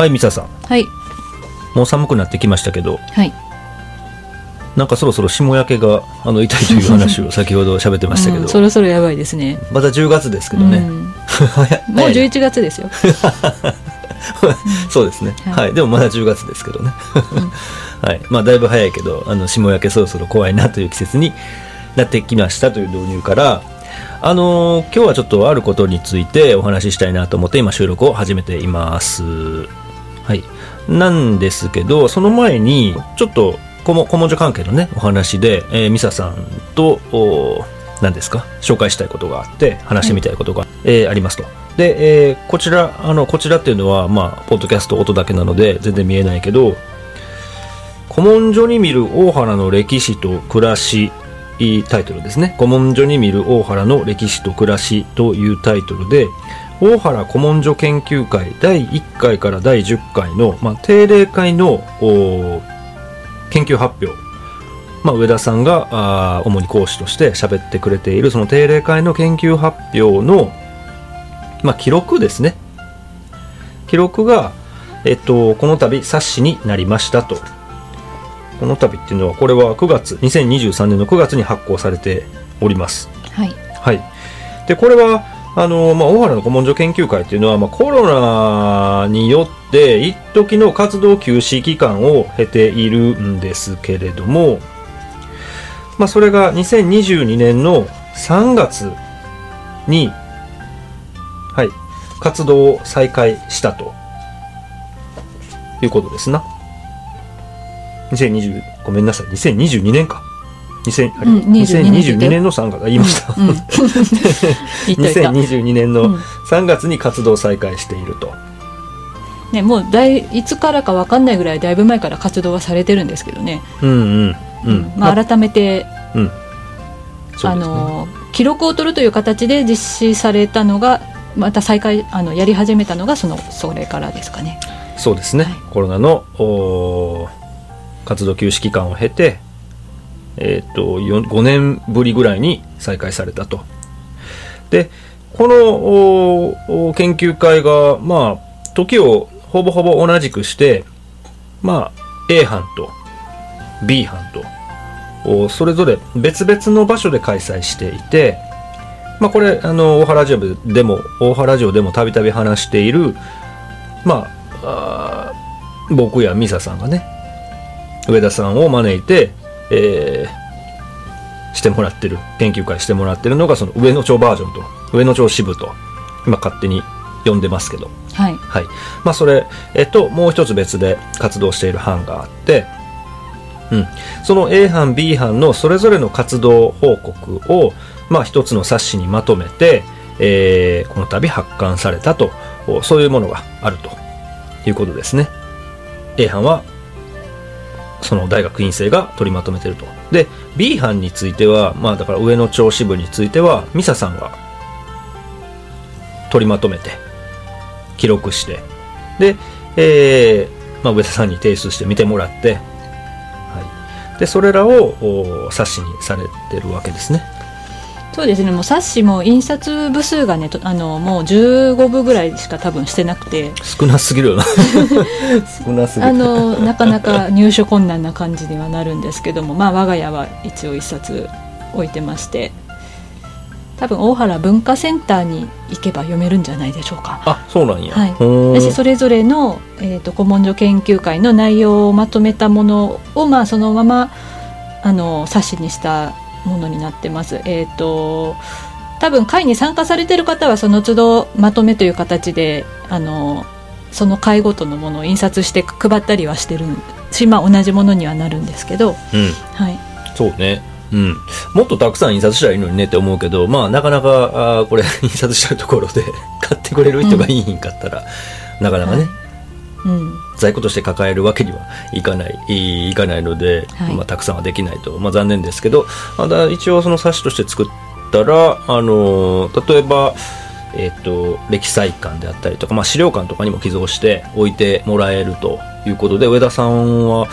はいミサさん。はい。もう寒くなってきましたけど。はい。なんかそろそろ霜焼けがあの痛いという話を 先ほど喋ってましたけど、うんそろそろやばいですね。まだ10月ですけどね、うん。もう早いね。11月ですよ。そうですね、はい。はい、でもまだ10月ですけどね、はい。まあ、だいぶ早いけどあの霜焼けそろそろ怖いなという季節になってきましたという導入から、あのー今日はちょっとあることについてお話ししたいなと思って今収録を始めています。はい、なんですけどその前にちょっと古文書関係のねお話で、えーミサさんとお何ですか？紹介したいことがあって話してみたいことが、えーありますと。で、えーこちらあのこちらっていうのはまあポッドキャスト音だけなので全然見えないけど古文書に見る大原の歴史と暮らしいいタイトルですね。古文書に見る大原の歴史と暮らしというタイトルで大原古文書研究会第1回から第10回の、まあ、定例会のお研究発表。まあ、上田さんがあー主に講師として喋ってくれているその定例会の研究発表の、まあ、記録ですね。記録が、えっと、この度冊子になりましたと。この度っていうのはこれは9月2023年の9月に発行されております。はい。はい。で、これは、あの、まあ、大原の古文書研究会っていうのは、まあ、コロナによって、一時の活動休止期間を経ているんですけれども、まあ、それが2022年の3月に、はい、活動を再開したということですな。2020、ごめんなさい、2022年か。2022年の3月、あ言いました。うんうん 言っといた、2022年のうん3月に活動再開していると。ね、もうだいいつからかわかんないぐらいだいぶ前から活動はされてるんですけどね、うんうんうん。まあ、改めて、うん。そうあ。の記録を取るという形で実施されたのがまた再開あのやり始めたのがそのそれからですかねそうですね。はいコロナの活動休止期間を経て、えっ、と、5年ぶりぐらいに再開されたと。で、この研究会が、まあ、時をほぼほぼ同じくして、まあ、A 班と B 班と、それぞれ別々の場所で開催していて、まあこれ、あの、大原ラジオでも、大原ラジオでもたびたび話している、まあ、あ僕やミサさんがね、上田さんを招いて、えーしてもらってる、研究会してもらってるのが、その上野町バージョンと、上野町支部と、今勝手に呼んでますけど、はいはい。まあ、それ、えっと、もう一つ別で活動している班があって、うん。その A 班、B 班のそれぞれの活動報告を、まあ、一つの冊子にまとめて、えーこの度発刊されたと、おそういうものがあるということですね。A 班は、その大学院生が取りまとめてると。で、B 班については、まあ、だから上野町支部については、ミサさんが取りまとめて、記録して、で、えーまあ、上田さんに提出して見てもらって、はい、でそれらを冊子にされてるわけですね。そうですねもう冊子も印刷部数がねとあのもう15部ぐらいしか多分してなくて少なすぎるよな。少なすぎる。あのなかなか入手困難な感じにはなるんですけどもまあ我が家は一応一冊置いてまして多分大原文化センターに行けば読めるんじゃないでしょうか。あ、そうなんや。はい私それぞれの、えー、と古文書研究会の内容をまとめたものを、まあ、そのままあの冊子にしたものになってます。えっ、と多分会に参加されてる方はその都度まとめという形であのその会ごとのものを印刷して配ったりはしてるし、まあ、同じものにはなるんですけど、うん。はい、そうね。うん。もっとたくさん印刷したらいいのにねって思うけど、まあ、なかなか、あーこれ、印刷してるところで買ってくれる人がいいんかったら、なかなかね、はいうん、在庫として抱えるわけにはいかない、いいかないので、はい。まあ、たくさんはできないと、まあ、残念ですけど、まだ一応その冊子として作ったら、あのー例えば、えっ、と、歴史館であったりとか、まあ、資料館とかにも寄贈して置いてもらえるということで、上田さんは、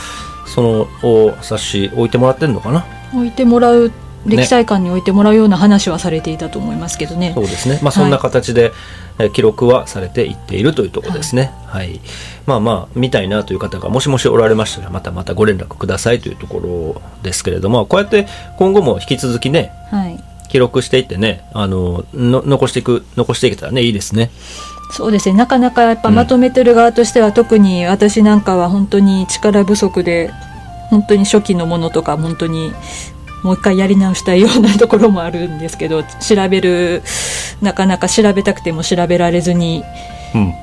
その、お冊子置いてもらってんのかな？置いてもらう歴史館に置いてもらうような話はされていたと思いますけどね。そうですね。まあそんな形で、え記録はされていっているというところですね。はい、はい。まあまあ見たいなという方がもしもしおられましたらまたまたご連絡くださいというところですけれども、こうやって今後も引き続きね、はい、記録していってね、あのの残していく残していけたらねいいですね。そうですねなかなかやっぱまとめてる側としては、うん、特に私なんかは本当に力不足で本当に初期のものとか本当にもう一回やり直したいようなところもあるんですけど調べるなかなか調べたくても調べられずに、うん、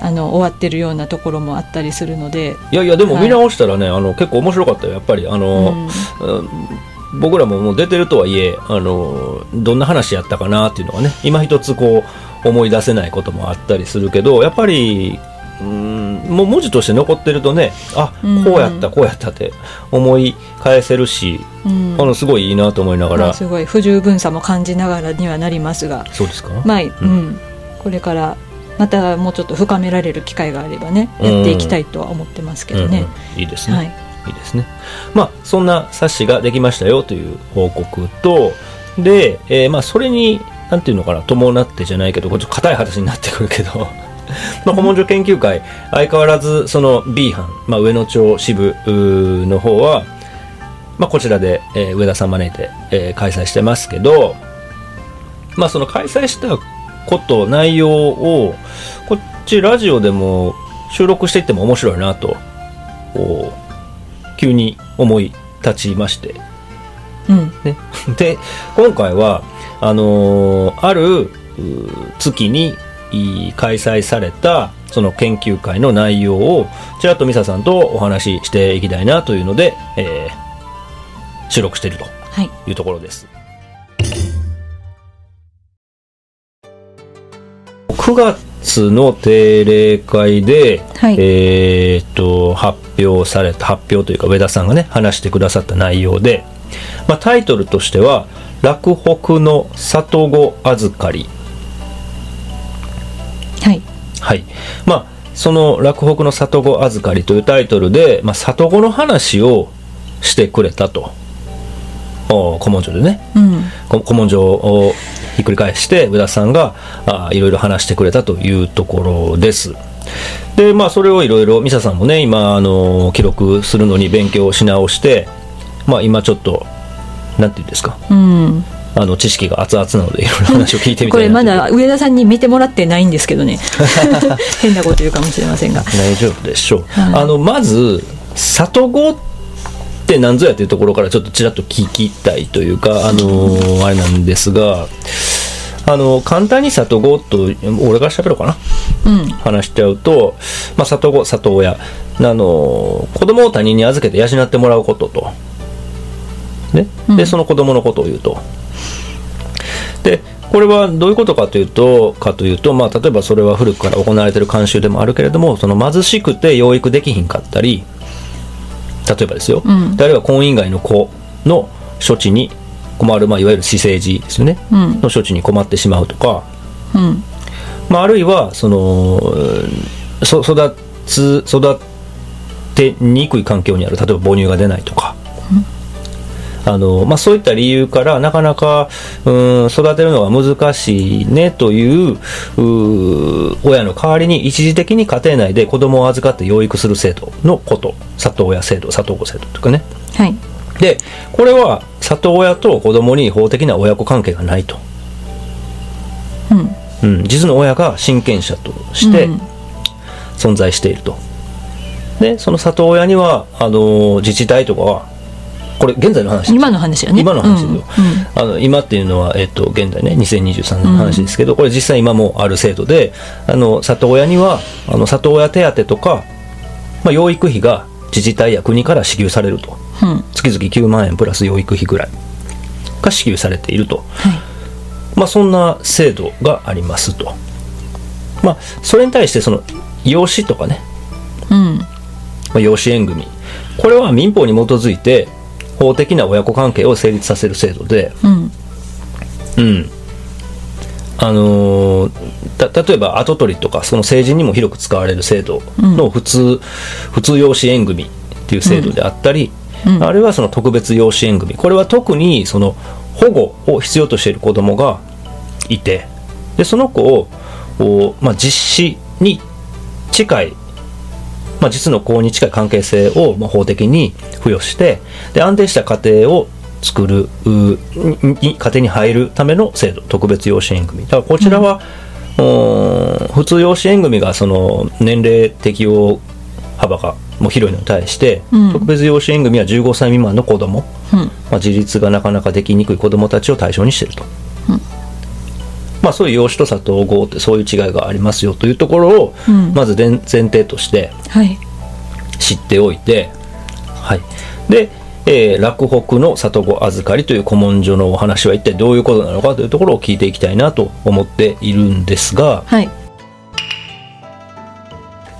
あの終わってるようなところもあったりするので。いやいやでも見直したらね、はい、あの結構面白かったよ。やっぱりあの、うん、僕らももう出てるとはいえあのどんな話やったかなっていうのはね今一つこう思い出せないこともあったりするけどやっぱりうんもう文字として残ってるとねあこうやったこうやったって思い返せるし、うん、あのすごいいいなと思いながら、まあ、すごい不十分さも感じながらにはなりますが。そうですか？まあ、うん、うん、これからまたもうちょっと深められる機会があればねやっていきたいとは思ってますけどね、うん、いいですね、はい、いいですね。まあそんな冊子ができましたよという報告とで、えー、まあそれになんていうのかな伴ってじゃないけどこっち硬い話になってくるけど まあ、古文書研究会、相変わらずその B 班、まあ、上野町支部の方は、まあ、こちらで、えー、上田さん招いて、えー、開催してますけど、まあ、その開催したこと、内容を、こっちラジオでも収録していっても面白いなと、急に思い立ちまして。うん、ね、で、今回は、あのー、ある月に開催されたその研究会の内容をちらっとミサさんとお話ししていきたいなというので、えー、収録しているとい。うところです。はい、9月の定例会で、はい、えっと発表された発表というか上田さんがね話してくださった内容で、まあ、タイトルとしては「落北の里子預かり」はい、はい、まあその「落北の里子預かり」というタイトルで、まあ、里子の話をしてくれたと。古文書でね、うん、古文書をひっくり返して上田さんがあいろいろ話してくれたというところです。でまあそれをいろいろミサさんもね今あの記録するのに勉強し直してまあ今ちょっとなんていうんですか、うん、あの知識が熱々なのでいろいろ話を聞いてみたい これまだ上田さんに見てもらってないんですけどね。変なこと言うかもしれませんが。大丈夫でしょう、はい、あのまず里子って何ぞやというところからちょっとちらっと聞きたいというかあのー、あれなんですがあの簡単に里子と俺から喋ろうかな、うん、話しちゃうと、まあ、里子里親。あの子供を他人に預けて養ってもらうことと、ね、でその子供のことを言うと。でこれはどういうことかというとかというと、まあ、例えばそれは古くから行われている慣習でもあるけれどもその貧しくて養育できひんかったり例えばですよ、うん、であるいは婚姻外の子の処置に困る、まあ、いわゆる私生児ですよね、うん、の処置に困ってしまうとか、うん。まあ、あるいはそのそ育つ育てにくい環境にある。例えば母乳が出ないとか、あの、まあ、そういった理由からなかなか、うん、育てるのが難しいねという親の代わりに一時的に家庭内で子供を預かって養育する制度のこと里親制度里子制度とかね。はい、でこれは里親と子供に法的な親子関係がないと。うん、うん、実の親が親権者として存在していると。でその里親にはあの自治体とかはこれ現在の話今の話やね。今の話ですよ、うんうん、あの今っていうのは、えっと、現在ね2023年の話ですけど、うん、これ実際今もある制度であの里親にはあの里親手当とか、まあ、養育費が自治体や国から支給されると、うん、月々9万円プラス養育費ぐらいが支給されていると、はい、まあ、そんな制度がありますと、まあ、それに対してその養子とかね、うん。まあ、養子縁組。これは民法に基づいて法的な親子関係を成立させる制度で、うん、うん、あのー、例えば跡取りとかその成人にも広く使われる制度の普通、うん、普通養子縁組っていう制度であったり、うん、あるいはその特別養子縁組。これは特にその保護を必要としている子供がいてでその子を、おまあ、実施に近い、まあ、実の子に近い関係性を、まあ、法的に付与してで安定した家庭を作る家庭に入るための制度特別養子縁組。だからこちらは、お普通養子縁組がその年齢適用幅がもう広いのに対して、うん。特別養子縁組は15歳未満の子供、うん。まあ、自立がなかなかできにくい子供たちを対象にしていると、うんまあ、そういう養子と里統合ってそういう違いがありますよというところを、うん。まず前前提としてはい。知っておいて、はい、で、えー落北の里子預かりという古文書のお話は一体どういうことなのかというところを聞いていきたいなと思っているんですがはい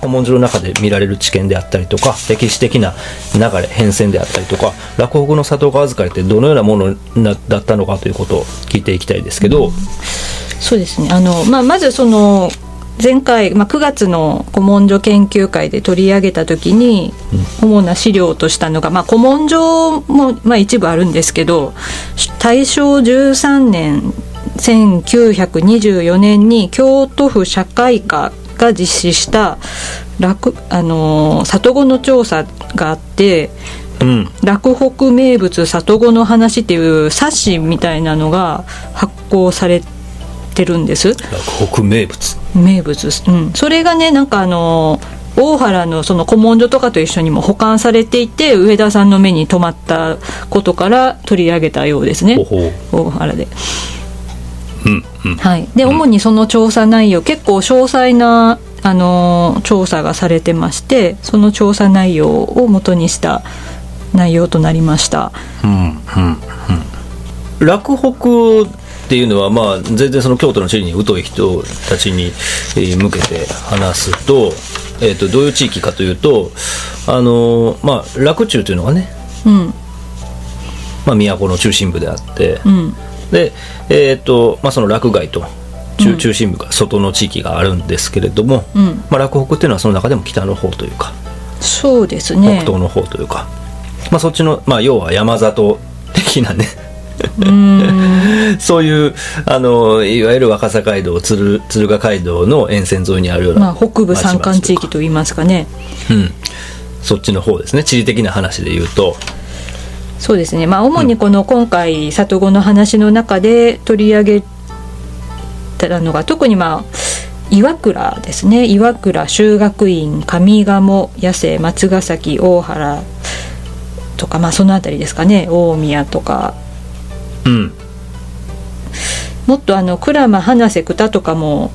古文書の中で見られる知見であったりとか歴史的な流れ変遷であったりとか落北の里子預かりってどのようなものなだったのかということを聞いていきたいですけど、そうですね。あの、まあ、まずその前回、まあ、9月の古文書研究会で取り上げた時に主な資料としたのが、まあ、古文書も、まあ、一部あるんですけど大正13年1924年に京都府社会科が実施した落あのー里子の調査があってうん。落北名物里子の話っていう冊子みたいなのが発行されてるんです。落北名物。名物。うん。それがねなんかあの大原のその古文書とかと一緒にも保管されていて上田さんの目に留まったことから取り上げたようですね。大原で。はい、で主にその調査内容結構詳細なあの調査がされてましてその調査内容を元にした内容となりました。うんうんうん。落北っていうのは、まあ、全然その京都の地理に疎い人たちに、えー向けて話すと,、えー、とどういう地域かというと、あのーまあ、洛中というのがね、うん。まあ、都の中心部であって、うんで、えーとまあ、その洛外と中,、うん。中心部が外の地域があるんですけれども、うん、まあ、洛北っていうのはその中でも北の方というかそうです北ね。東の方というか、まあ、そっちの、まあ、要は山里的なね そういうあのいわゆる若狭街道鶴鶴ヶ街道の沿線沿いにあるような、まあ、北部山間地域といいますかね。うん、そっちの方ですね。地理的な話で言うとそうですね、まあ、主にこの今回里子の話の中で取り上げたのが特にまあ岩倉ですね。岩倉修学院上賀茂八瀬松ヶ崎大原とかまあその辺りですかね。大宮とか。うん。もっとあの鞍馬花瀬久田とかも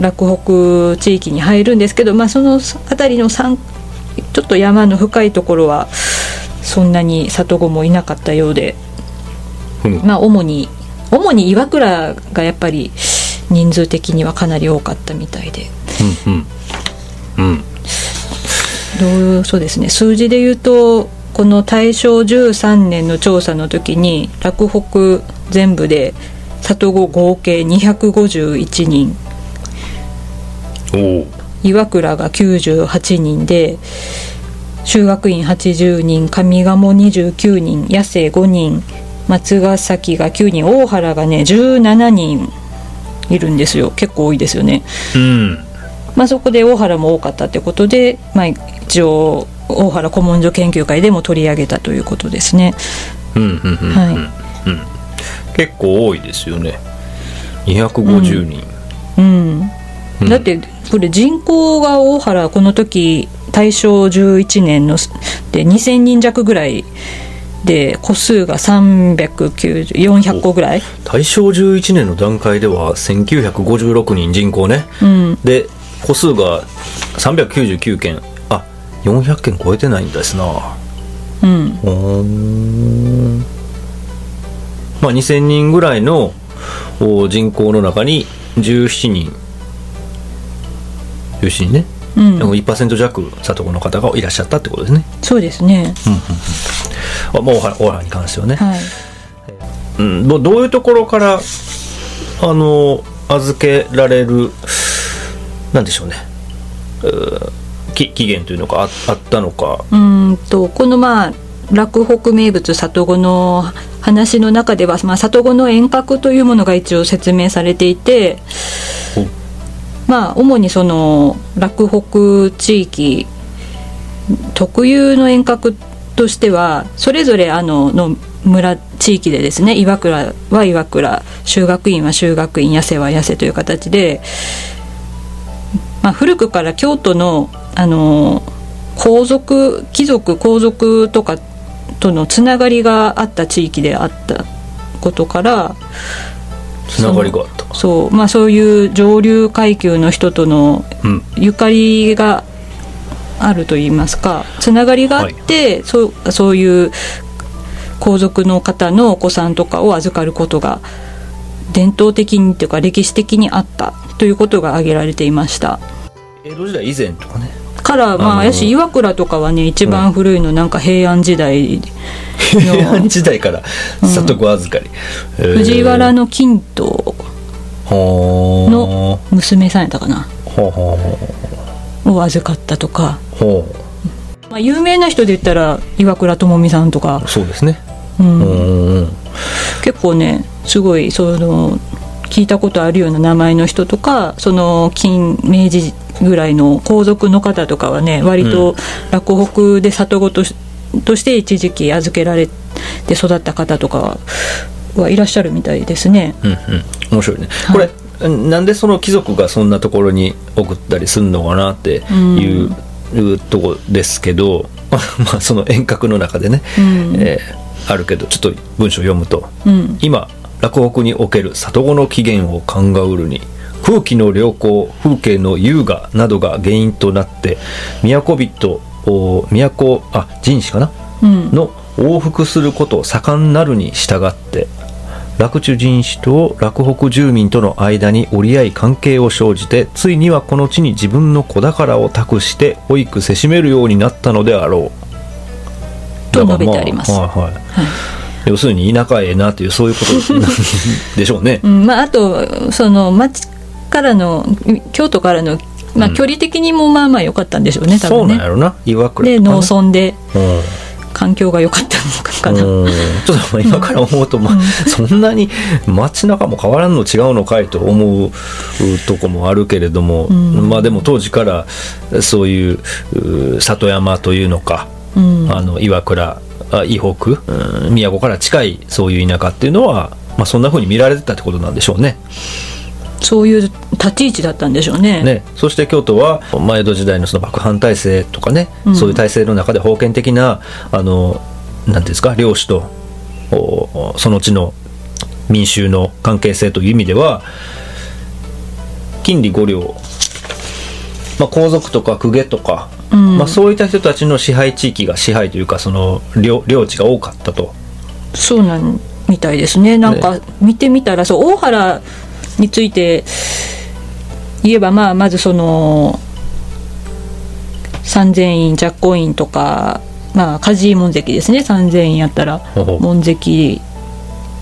洛北地域に入るんですけど、まあ、その辺りの山ちょっと山の深いところはそんなに里子もいなかったようで。うん。まあ主に主に岩倉がやっぱり人数的にはかなり多かったみたいで。うんうん。うん。どうそうですね。数字で言うとこの大正13年の調査の時に洛北全部で里子合計251人。おお岩倉が98人で修学院80人上賀茂29人八瀬5人松ヶ崎が9人大原がね17人いるんですよ。結構多いですよね。うん。まあ、そこで大原も多かったってことで、まあ、一応大原古文書研究会でも取り上げたということですね。うんうんうんうん、はい。うん。結構多いですよね。250人、うん。うん。だってこれ人口が大原この時大正11年ので2000人弱ぐらいで個数が390400個ぐらい、大正11年の段階では1956人人口ね。うん、で個数が399件。あ400件超えてないんですな。うん、まあ2000人ぐらいのお人口の中に17人。17人ね、うん。でも1%弱里子の方がいらっしゃったってことですね、そうですね。あもう大原大原に関してはね、はい。うん、どどういうところからあの預けられるなんでしょうね。うーき期限というのがああったのか。うーんとこのまあ洛北名物里子の話の中では、まあ、里子の遠隔というものが一応説明されていておまあ主にその洛北地域特有の遠隔としてはそれぞれあのの村地域でですね岩倉は岩倉修学院は修学院八瀬は八瀬という形で、まあ、古くから京都のあの皇族貴族皇族とかとのつながりがあった地域であったことからつながりがあった。そう,、まあ、そういう上流階級の人とのうん。ゆかりがあると言いますか。つながりがあって、そうそういう皇族の方のお子さんとかを預かることが伝統的にというか歴史的にあったということが挙げられていました。江戸時代以前とかねからまあやし岩倉とかはね一番古いのなんか平安時代平安時代から里子預かり、藤原の金刀の娘さんやったかな。を預かったとか、まあ、有名な人で言ったら岩倉智美さんとか。う、そうですね。うん。結構ねすごいその聞いたことあるような名前の人とかその近明治ぐらいの皇族の方とかはね割と洛北で里子としとして一時期預けられて育った方とかはいらっしゃるみたいですね。うんうん。面白いね。これ、なんでその貴族がそんなところに送ったりするのかなっていう,、いうとこですけど、まあ、まあその遠隔の中でね、うん。えーあるけどちょっと文章を読むとうん。今洛北における里子の起源を鑑うるに空気の良好風景の優雅などが原因となって都人お都あ人士かな？うん。の往復することを盛んなるに従って洛中人種と洛北住民との間に折り合い関係を生じてついにはこの地に自分の子宝を託して保育せしめるようになったのであろう。と述べてあります。まあはいはい。はい要するに田舎へえなというそういうこと でしょうね。うんまあ、あとその町からの京都からの、まあ、うん。距離的にもまあまあ良かったんでしょうね多そう分ねなんやろな。岩倉で農村でうん。環境が良かったのかな、うん。ちょっと今から思うと、まあそんなに街中も変わらんの違うのかいと思うとこもあるけれども、ん。まあでも当時からそういうう里山というのか、うん。あの岩倉あ以北、うん。都から近いそういう田舎っていうのは、まあ、そんな風に見られてたってことなんでしょうね。そういう立ち位置だったんでしょうね。ね、そして京都はまあ江戸時代のその幕藩体制とかね、うん。そういう体制の中で封建的なあのなんていうんですか領主とおその地の民衆の関係性という意味では金利五両、まあ、皇族とか公家とか、うん。まあ、そういった人たちの支配地域が支配というかその領領地が多かったと。そうなんみたいですね。なんか見てみたらそう大原について言えばまあまずその三千院寂光院とかまあ梶井門跡ですね。三千院やったら門跡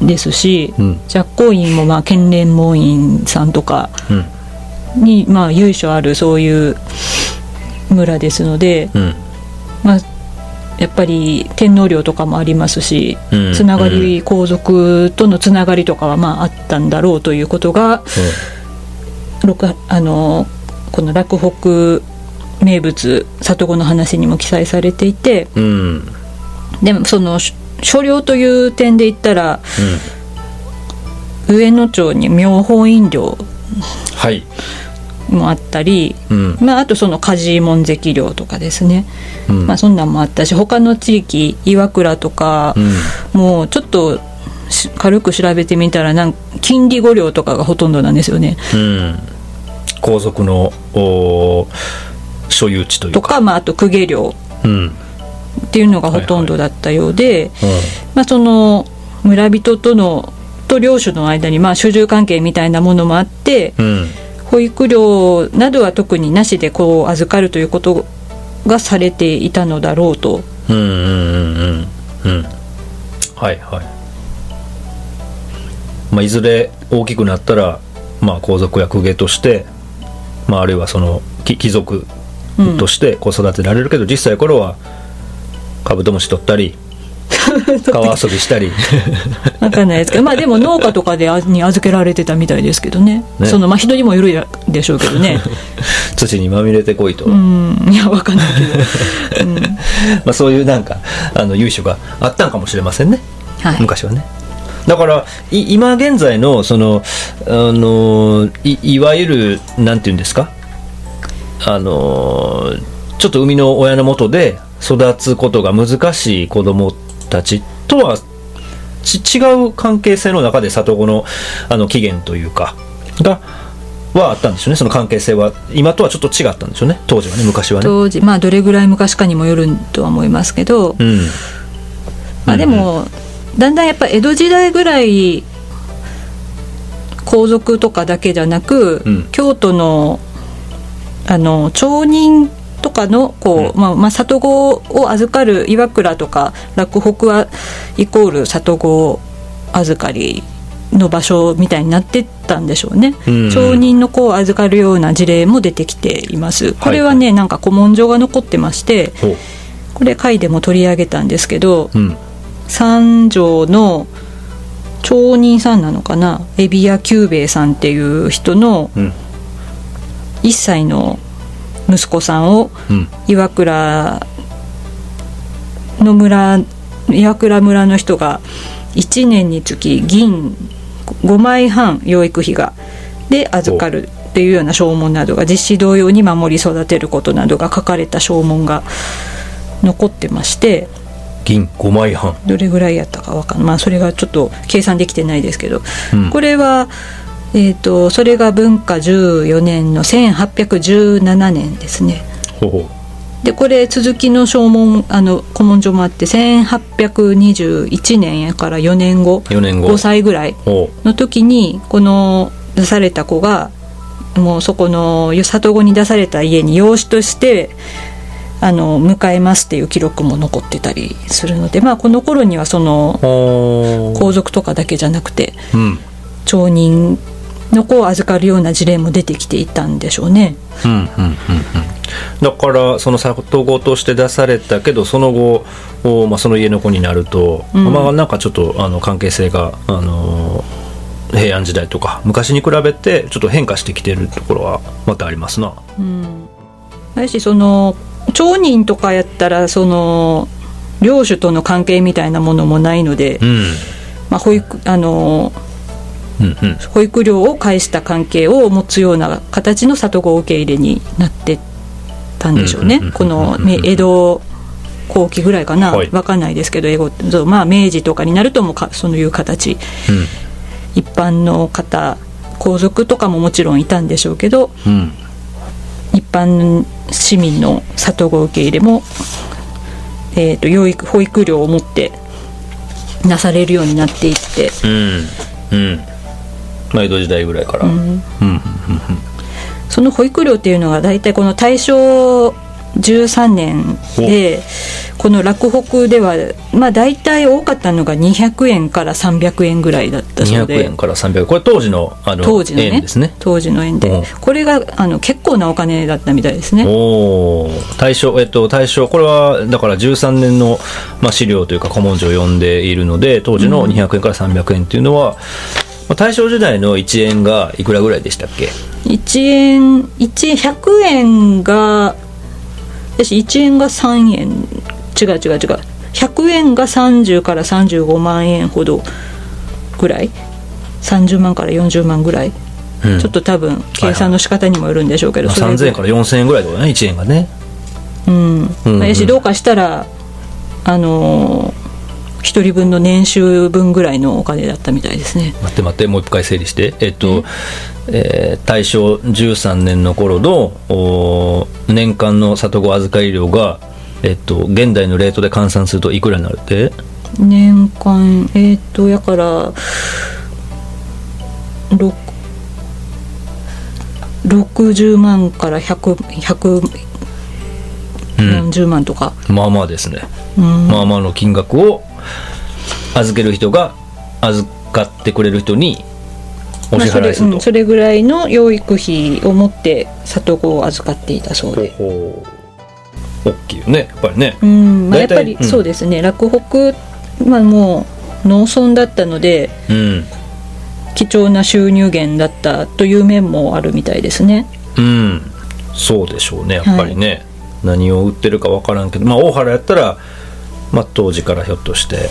ですし、うん。寂光院もまあ建蓮門院さんとかうん。にまあ由緒あるそういう村ですので、うん。まあ、やっぱり天皇陵とかもありますし、うん。つながり皇族とのつながりとかはまああったんだろうということが、あのこの洛北名物里子の話にも記載されていてでもそのし所領という点で言ったら上野町に妙法院領。はい、もあったり、うん。まあ、あとその梶井門跡領とかですね、うん。まあ、そんなんもあったし他の地域岩倉とか、うん。もうちょっとし軽く調べてみたらなん金利五両とかがほとんどなんですよね。うん、皇族のお所有地というか。とか、まあ、あと公家領。うん。うんっていうのがほとんどだったようで、まあ、その村人とのと領主の間にまあ主従関係みたいなものもあってうん保育料などは特になしでこう預かるということがされていたのだろうと。うんうんうんうん。うんはいはい。まあいずれ大きくなったらまあ皇族や公家としてまああるいはその貴貴族として子育てられるけど、実際頃はカブトムシ取ったり 川遊びしたり。わかんないですけどまあでも農家とかであに預けられてたみたいですけどね。ね。そのまあ人にもよるでしょうけどね。土にまみれてこいと、うん。いやわかんないけど、うん。まあ、そういうなんかあの由緒があったんかもしれませんね。はい、昔はね。だからい今現在のそのあのいいわゆるなんていうんですか？あのちょっと生みの親のもとで育つことが難しい子供たちとはち違う関係性の中で里子のあの起源というかがはあったんでしょうね。その関係性は今とはちょっと違ったんでしょうね。当時はね昔はね。当時まあどれぐらい昔かにもよるとは思いますけど、うん。まあでも、だんだんやっぱ江戸時代ぐらい皇族とかだけじゃなく、うん。京都のあの町人とかのこう、まあまあ、里子を預かる岩倉とか洛北はイコール里子預かりの場所みたいになってったんでしょうね、うん。町人の子を預かるような事例も出てきています。これはね、なんか古文書が残ってましてこれ回でも取り上げたんですけど、うん。三条の町人さんなのかな？海老屋久兵衛さんっていう人のうん。1歳の息子さんをうん。岩倉の村岩倉村の人が1年につき銀5枚半養育費がで預かるっていうような証文などが実施同様に守り育てることなどが書かれた証文が残ってまして銀5枚半。どれぐらいやったかわかんない。まあそれがちょっと計算できてないですけど、うん。これはえー、とそれが文化14年の1817年ですね。ほうでこれ続きの証文あの古文書もあって1821年やから4年後4年後。5歳ぐらいほの時にこの出された子がもうそこの里子に出された家に養子としてあの迎えますっていう記録も残ってたりするのでまあこの頃にはその皇族とかだけじゃなくてうん。町人の子を預かるような事例も出てきていたんでしょうね。うんうんうんうんだからその里子として出されたけどその後おまあ、その家の子になると、うんまあなんかちょっとあの関係性が、あのー平安時代とか昔に比べてちょっと変化してきてるところはまたありますな。うん、だしその町人とかやったらその領主との関係みたいなものもないので、うんまあ、保育あのうんうん保育料を返した関係を持つような形の里子受け入れになってたんでしょうね、うんうんうんうんこのめ江戸後期ぐらいかな、はい。わかんないですけど英語。まあ明治とかになるともうかそういう形。一般の方皇族とかももちろんいたんでしょうけどうん。うん一般市民の里子受け入れも、えー、と養育保育料を持ってなされるようになっていって、うん。うんまあ江戸時代ぐらいから。うん。うんうんうんその保育料っていうのが大体この大正13年でこの洛北ではまあ大体多かったのが200円から300円ぐらいだったそう200で円から300円。これ当時のあの当時のね円ですね。当時の円うんでこれがあの結構なお金だったみたいですね。おお大正えっと大正これはだから13年の、まあ、資料というか古文書を読んでいるので当時の200円から300円っていうのは、まあ、大正時代の1円がいくらぐらいでしたっけ？1円1円100円が私1円が3円。違う違う違う。100円が30から35万円ほどぐらい？30万から40万ぐらい、うん。ちょっと多分計算の仕方にもよるんでしょうけど、まあ、それ3000円から4000円ぐらいだよね1円がね。うん、うんうん。まあやしどうかしたらあのー一人分の年収分ぐらいのお金だったみたいですね。待って待ってもう一回整理して。えっと、えー大正13年の頃のおー年間の里子預かり料がえっと現代のレートで換算するといくらになるって？年間えっ、とやからろ60万から100 140万とか、まあまあですね。うん。まあまあの金額を預ける人が預かってくれる人にお支まあそれ払いすると、うんそれぐらいの養育費を持って里子を預かっていたそうで、ほ大きいよねやっぱりね。うんまあ、やっぱりうん。そうですね。洛北まあもう農村だったのでうん。貴重な収入源だったという面もあるみたいですね。うん。そうでしょうねやっぱりね、何を売ってるか分からんけどまあ大原やったら、まあ、当時からひょっとして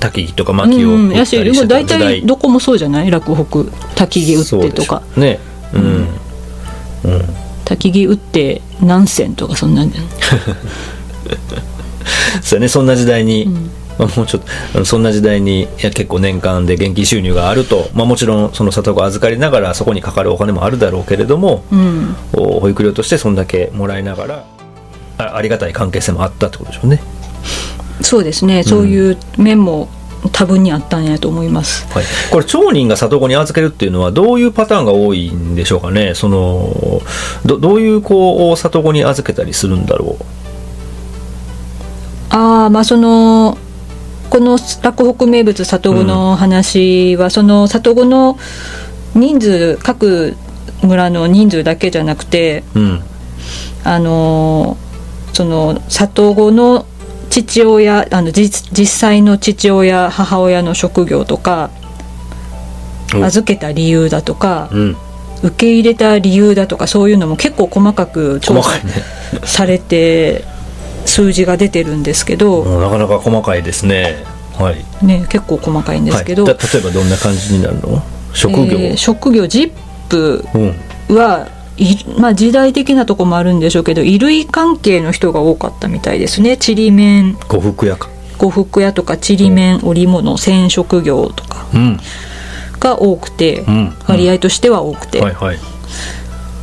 焚き木とか薪を売ったりしてた大体どこもそうじゃない？落北焚き木売ってとか。ね。うん、うん。焚き木売って何銭とかそんなんじゃない？そうやね。そんな時代に、まあ、もうちょっとそんな時代に結構年間で現金収入があると、まあ、もちろんその里子を預かりながらそこにかかるお金もあるだろうけれども、うん。お保育料としてそんだけもらいながらあありがたい関係性もあったってことでしょうね。そうですね。そういう面も多分にあったんやと思います。はい、これ町人が里子に預けるっていうのはどういうパターンが多いんでしょうかね？そのどどういう子を里子に預けたりするんだろああまあそのこの洛北名物里子の話は、その里子の人数各村の人数だけじゃなくてう、うん、あのその里子の父親あの実実際の父親母親の職業とかお預けた理由だとかうん、受け入れた理由だとかそういうのも結構細かく調査されて数字が出てるんですけど、なかなか細かいですね。はい。ね、結構細かいんですけど、はい、だ例えばどんな感じになるの？職業、えー職業ジップうん。はい、まあ、時代的なとこもあるんでしょうけど衣類関係の人が多かったみたいですね。ちりめん。呉服屋か。呉服屋とかちりめん織物染色業とかうん。が多くて、うん。割合としては多くて、はいはい。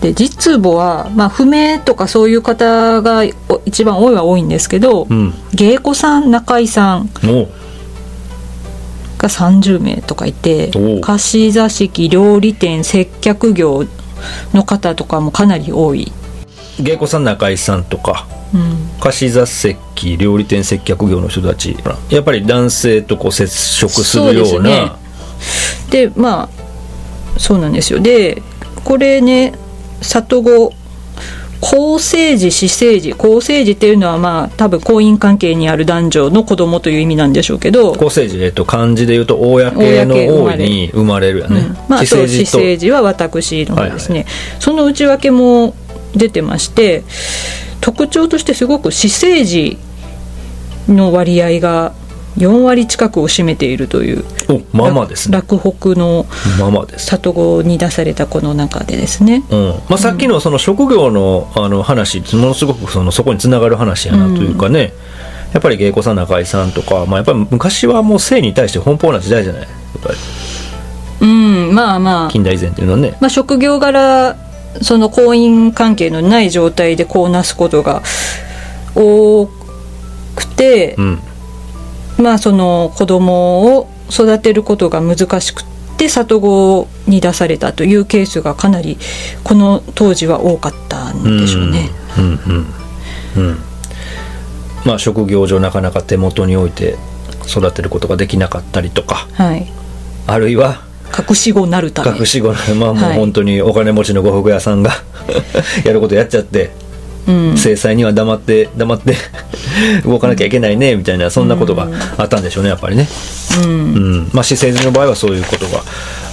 で実母は、まあ、不明とかそういう方がお一番多いは多いんですけど、うん。芸妓さん中井さんが30名とかいて貸し座敷料理店接客業の方とかもかなり多い、芸妓さん中井さんとか。うん、貸し座席料理店接客業の人たち。やっぱり男性とこう接触するような。でまあそうなんですよ。でこれね里子公生児私生児公生児っていうのはまあ多分婚姻関係にある男女の子供という意味なんでしょうけど、公生児、えっと、漢字で言うと公の王に。生まれるやね、うん。まあ私そう私生児と生児は私の方ですね、その内訳も出てまして特徴としてすごく私生児の割合が4割近くを占めているというおママですね。洛北の里子に出されたこの中でですね。うん。まあ、さっきのその職業のあの話ものすごくそのそこにつながる話やなというかね、やっぱり芸妓さん中井さんとか、まあ、やっぱり昔はもう性に対して奔放な時代じゃない？やっぱり。うん。まあまあ。近代以前っていうのはね。まあ、職業柄その婚姻関係のない状態でこうなすことが多くて、うんまあその子供を育てることが難しくて里子に出されたというケースがかなりこの当時は多かったんでしょうね。うんうんうんまあ職業上なかなか手元に置いて育てることができなかったりとかはい、あるいは隠し子なるため。隠し子。のまあもうはい。本当にお金持ちの呉服屋さんが やることやっちゃってうん、制裁には黙って黙って 動かなきゃいけないねみたいなそんなことがあったんでしょうねやっぱりね、うん。うん。まあ、私生児の場合はそういうことが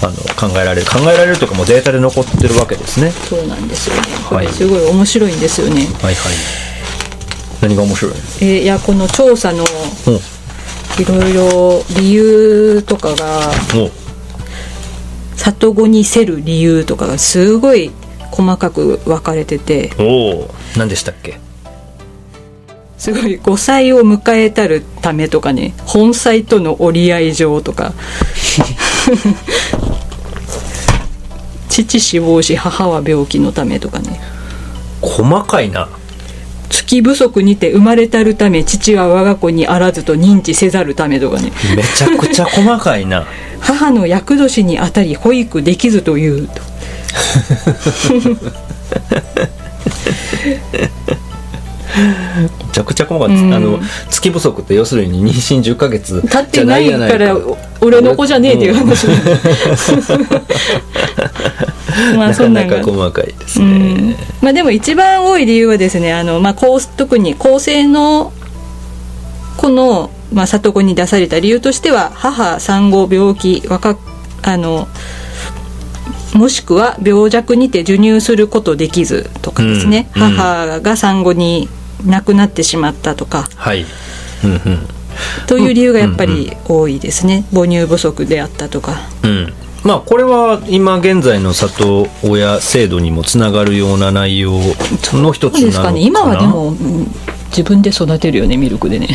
あの考えられる考えられるとかもうデータで残ってるわけですね。そうなんですよね。こはい。れすごい面白いんですよね。はいはい。何が面白い？えーいやこの調査のうん。いろいろ理由とかがお。里子にせる理由とかがすごい細かく分かれてて。おお何でしたっけ？すごい5歳を迎えたるためとかね。本妻との折り合い上とか。父死亡し母は病気のためとかね。細かいな。月不足にて生まれたるため父は我が子にあらずと認知せざるためとかね。めちゃくちゃ細かいな。母の厄年にあたり保育できずという。とめちゃくちゃ細かい、うん。あの月不足って要するに妊娠10ヶ月立ってないからお俺の子じゃねえっていう話。まあなかなんそんながか細かいですうねん。まあでも一番多い理由はですねあの、まあ、特に厚生のこの、まあ、里子に出された理由としては母産後病気若あのもしくは病弱にて授乳することできずとかですね、うんうん。母が産後に亡くなってしまったとか。はい。うんという理由がやっぱり多いですね、母乳不足であったとか。うん。うんまあこれは今現在の里親制度にもつながるような内容の一つなのかな。ですかね。今はでもうん自分で育てるよねミルクでね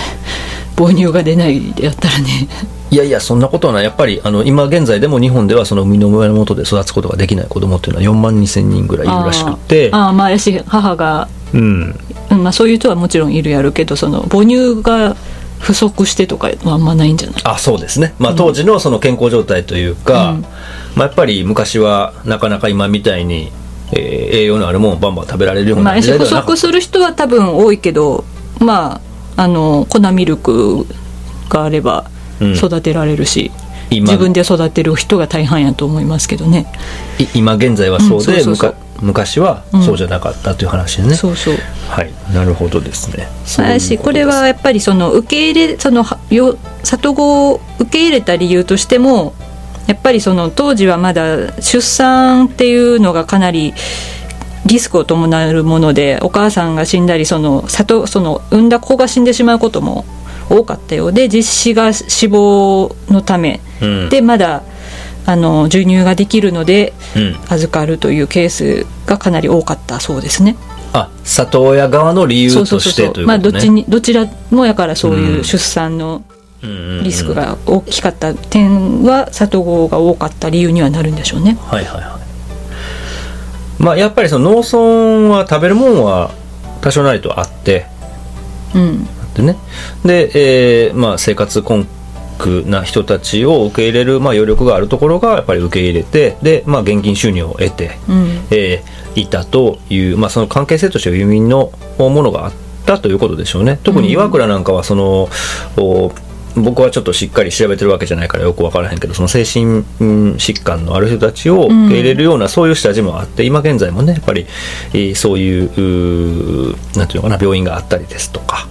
母乳が出ないでやったらね。いやいやそんなことはない。やっぱりあの今現在でも日本ではその生みの親のもとで育つことができない子供っていうのは4万2千人ぐらいいるらしくて。あー。あーまあやし母が、うん。うんまあ、そういう人はもちろんいるやるけどその母乳が不足してとかはあんまないんじゃない？あそうですね、まあ、当時のその健康状態というか、うん。まあ、やっぱり昔はなかなか今みたいに、えー栄養のあるものをバンバン食べられるようまあ、やし不な時代ではなかっ足する人は多分多いけどまああの粉ミルクがあればうん。育てられるし、今。自分で育てる人が大半やと思いますけどね。い今現在はそうで、うんそう昔はそうじゃなかったという話でね、そうそう。はい。なるほどですね。だしこれはやっぱりその受け入れそのはよ里子を受け入れた理由としてもやっぱりその当時はまだ出産っていうのがかなりリスクを伴うものでお母さんが死んだりその里その産んだ子が死んでしまうことも多かったようで実子が死亡のためうん。でまだあの授乳ができるのでうん、預かるというケースがかなり多かったそうですね。あ里親側の理由としてということね。まあどっちにどちらもやからそういううん出産のリスクが大きかった点は里子が多かった理由にはなるんでしょうね。はいはいはいまあやっぱりその農村は食べるもんは多少なりとあって。うん、でね。で、えーまあ、生活困苦な人たちを受け入れる、まあ、余力があるところがやっぱり受け入れてで、まあ、現金収入を得て、うん、えーいたという、まあ、その関係性として輸民のものがあったということでしょうね。特に岩倉なんかはその、お僕はちょっとしっかり調べてるわけじゃないからよく分からへんけどその精神うん疾患のある人たちを受け入れるような、そういう下地もあって今現在もねやっぱり、えーそういううーなんていうのかな病院があったりですとか。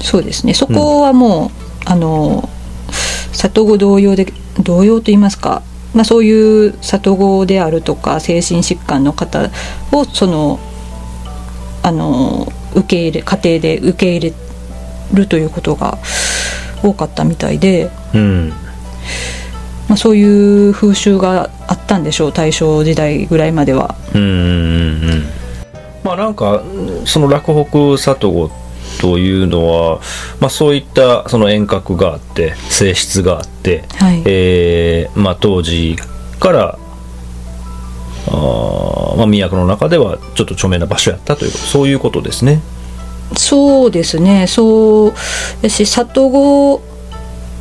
そうですね。そこはもう、あの里子同様で同様と言いますか、まあ、そういう里子であるとか精神疾患の方をそのあの受け入れ家庭で受け入れるということが多かったみたいで、うんまあ、そういう風習があったんでしょう大正時代ぐらいまでは。うんうんうんまあなんかその落北里子というのは、まあ、そういったその遠隔があって性質があって、はいえーまあ、当時からあー、まあ、都の中ではちょっと著名な場所やったというそういうことですね。そうですね。そうだし里子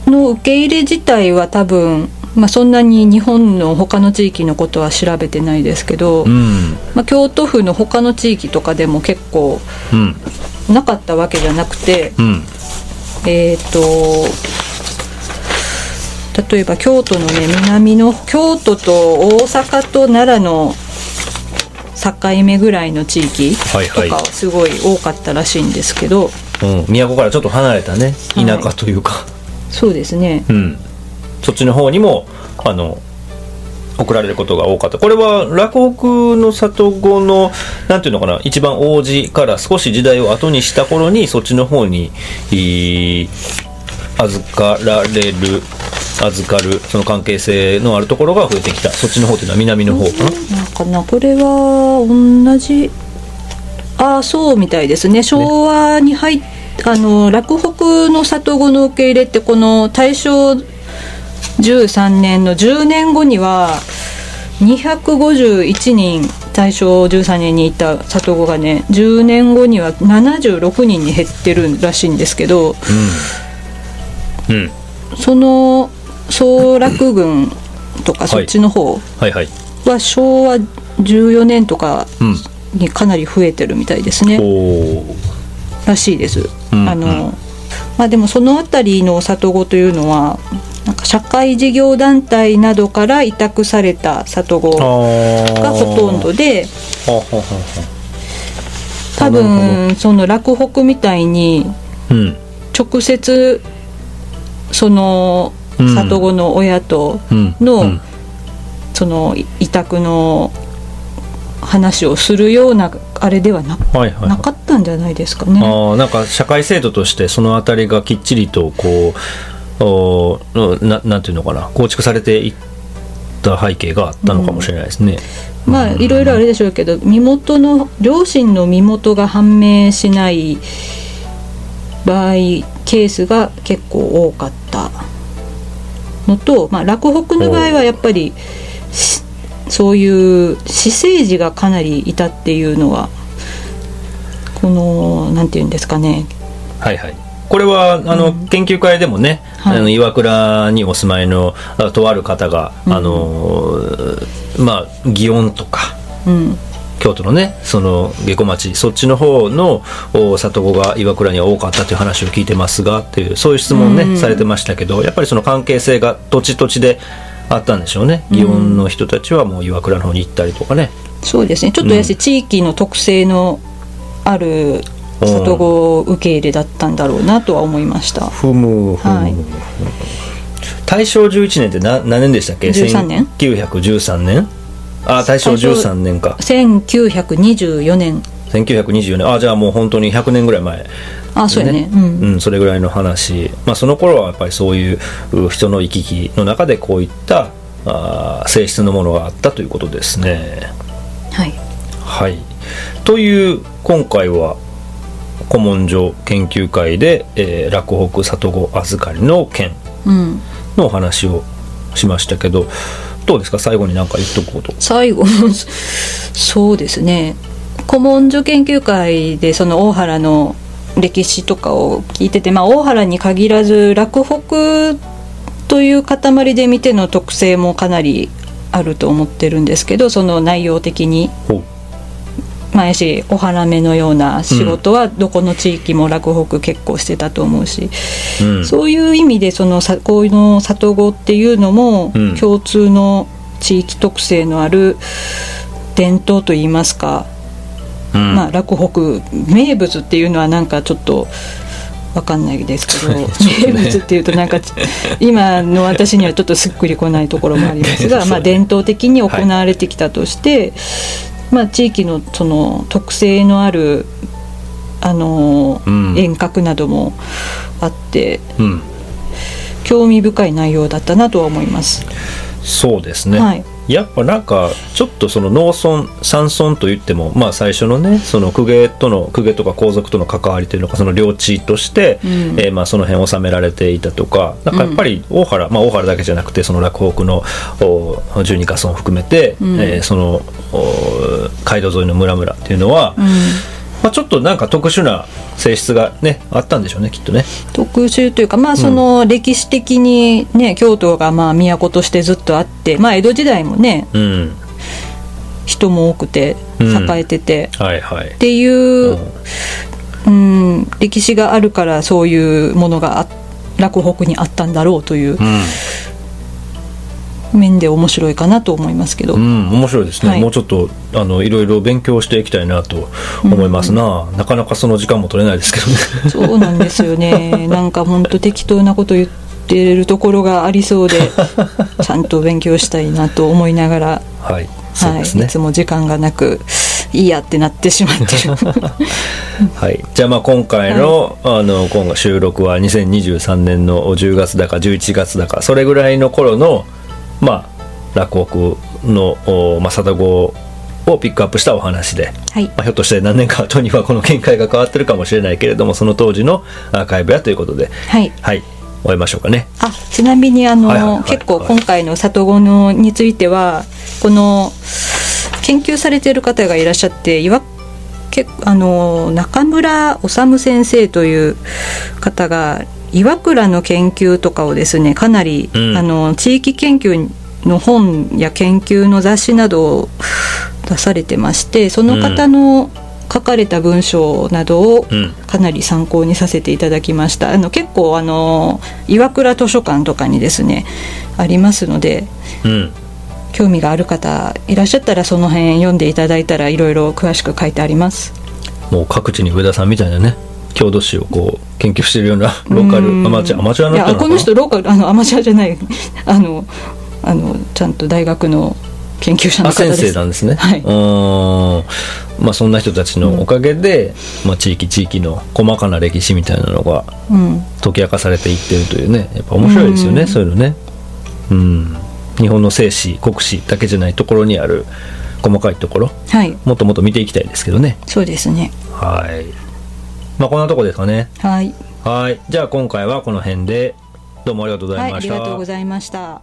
の受け入れ自体は多分、まあ、そんなに日本の他の地域のことは調べてないですけど、うん。まあ、京都府の他の地域とかでも結構うん。なかったわけじゃなくてうん。えっ、と例えば京都のね南の京都と大阪と奈良の境目ぐらいの地域はいはい。とかはすごい多かったらしいんですけど、うん、都からちょっと離れたねはい。田舎というか、そうですね。うん、そっちの方にもあの送られることが多かった。これは落北の里子のなんていうのかな一番王子から少し時代を後にした頃にそっちの方にいい預かられる預かるその関係性のあるところが増えてきた。そっちの方っていうのは南の方。かな、なんかなこれは同じ。ああそうみたいですね。昭和に入っあの落北の里子の受け入れってこの大正13年の10年後には251人大正13年にいた里子がね10年後には76人に減ってるらしいんですけどうん、うん、その総楽郡とかそっちの方は昭和14年とかうん。にかなり増えてるみたいですね、らしいです、うんあのまあでもその辺りの里子というのはなんか社会事業団体などから委託された里子ががほとんどで多分その落北みたいにうん。直接そのうん。里子の親とうん。の、うん。その委託の話をするようなあれではな,、なかったんじゃないですかね。ああなんか社会制度としてそのあたりがきっちりとこうおななんていうのかな構築されていった背景があったのかもしれないですね。まあいろいろあれでしょうけど身元の両親の身元が判明しない場合ケースが結構多かったのと、まあ、落北の場合はやっぱりしそういう私生児がかなりいたっていうのはこのなんていうんですかね。はいはい。これはあの、研究会でもね、はい。あの岩倉にお住まいのあとある方が、うん。あのまあ祇園とかうん京都のねその下戸町そっちの方のお里子が岩倉には多かったという話を聞いてますがっていうそういう質問ね、うん。されてましたけどやっぱりその関係性が土地土地であったんでしょうね。祇園の人たちはもう岩倉の方に行ったりとかね、そうですね。ちょっとやし、地域の特性のある里子受け入れだったんだろうなとは思いました。ふむふむ、はい。大正11年ってな何年でしたっけ？13年。1913年？あ大正13年か。1924年。1924年。あじゃあもう本当に100年ぐらい前。あそうやね。ね。うん、うん、それぐらいの話、まあ、その頃はやっぱりそういうう人の行き来の中でこういったあー性質のものがあったということですね。はい。はい、という今回は古文書研究会で、えー落北里子預かりの件うん。のお話をしましたけどどうですか？最後に何か言っとくこと。最後そうですね。古文書研究会でその大原の歴史とかを聞いてて、まあ、大原に限らず落北という塊で見ての特性もかなりあると思ってるんですけどその内容的にほうまあやしお花見のような仕事はどこの地域も落北結構してたと思うし、うん。そういう意味でそのさこういうの里子っていうのもうん。共通の地域特性のある伝統といいますか、うん。まあ落北名物っていうのはなんかちょっとわかんないですけど、ね。名物っていうとなんか今の私にはちょっとすっくりこないところもありますが、ね。まあ伝統的に行われてきたとして、まあ地域のその特性のあるあのうん。遠隔などもあってうん。興味深い内容だったなとは思います。そうですね、はいやっぱなんかちょっとその農村山村といってもまあ最初のねその公家との公家とか皇族との関わりというのがその領地として、うん。えーまあその辺収められていたとかなんかやっぱり大原、まあ大原だけじゃなくてその落北のお十二箇村を含めて、うん。えーそのお街道沿いの村々っていうのは、うんまあ、ちょっとなんか特殊な性質がねあったんでしょうねきっとね。特殊というかまあその歴史的にね京都がまあ都としてずっとあってまあ江戸時代もねうん。人も多くてうん。栄えてて、はいはい。っていう、うん、歴史があるからそういうものがあ落北にあったんだろうといううん面で面白いかなと思いますけど、うん、面白いですね、はい。もうちょっとあのいろいろ勉強していきたいなと思いますな、なかなかその時間も取れないですけどね。そうなんですよね。なんか本当適当なこと言ってるところがありそうで ちゃんと勉強したいなと思いながら、はい。そうはい、ですね。いつも時間がなくいいやってなってしまってる。はい、じゃあまあ今回の,、あの今回収録は2023年の10月だか11月だかそれぐらいの頃のまあ落語のおまあ貞子をピックアップしたお話で、はい。まあ、ひょっとして何年か後にはこの見解が変わってるかもしれないけれどもその当時のアーカイブやということではい。はい。終えましょうかね。あちなみにあの、はいはいはい。結構今回の里子のについてはこの研究されている方がいらっしゃっていわけあの中村治先生という方が岩倉の研究とかをですねかなり、うん。あの地域研究の本や研究の雑誌などを出されてましてその方の書かれた文章などをうん。かなり参考にさせていただきました。あの結構あの岩倉図書館とかにですねありますのでうん。興味がある方いらっしゃったらその辺読んでいただいたらいろいろ詳しく書いてあります。もう各地に上田さんみたいなね郷土史をこう研究してるような ローカルうん。アマチュアアマチュアになこの人ローカルあのアマチュアじゃない。あのあのちゃんと大学の研究者の先生なんですね、はい。うー。んまあそんな人たちのおかげで、まあ、地域地域の細かな歴史みたいなのがうん。解き明かされていってるというね。やっぱ面白いですよね、うん。そういうのね。うん。日本の生史国史だけじゃないところにある細かいところ。はい。もっともっと見ていきたいですけどね。そうですね。はいまあこんなとこですかね。はい。はい。じゃあ今回はこの辺で。どうもありがとうござはいいあました、りがとうございました